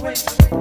away.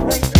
the way.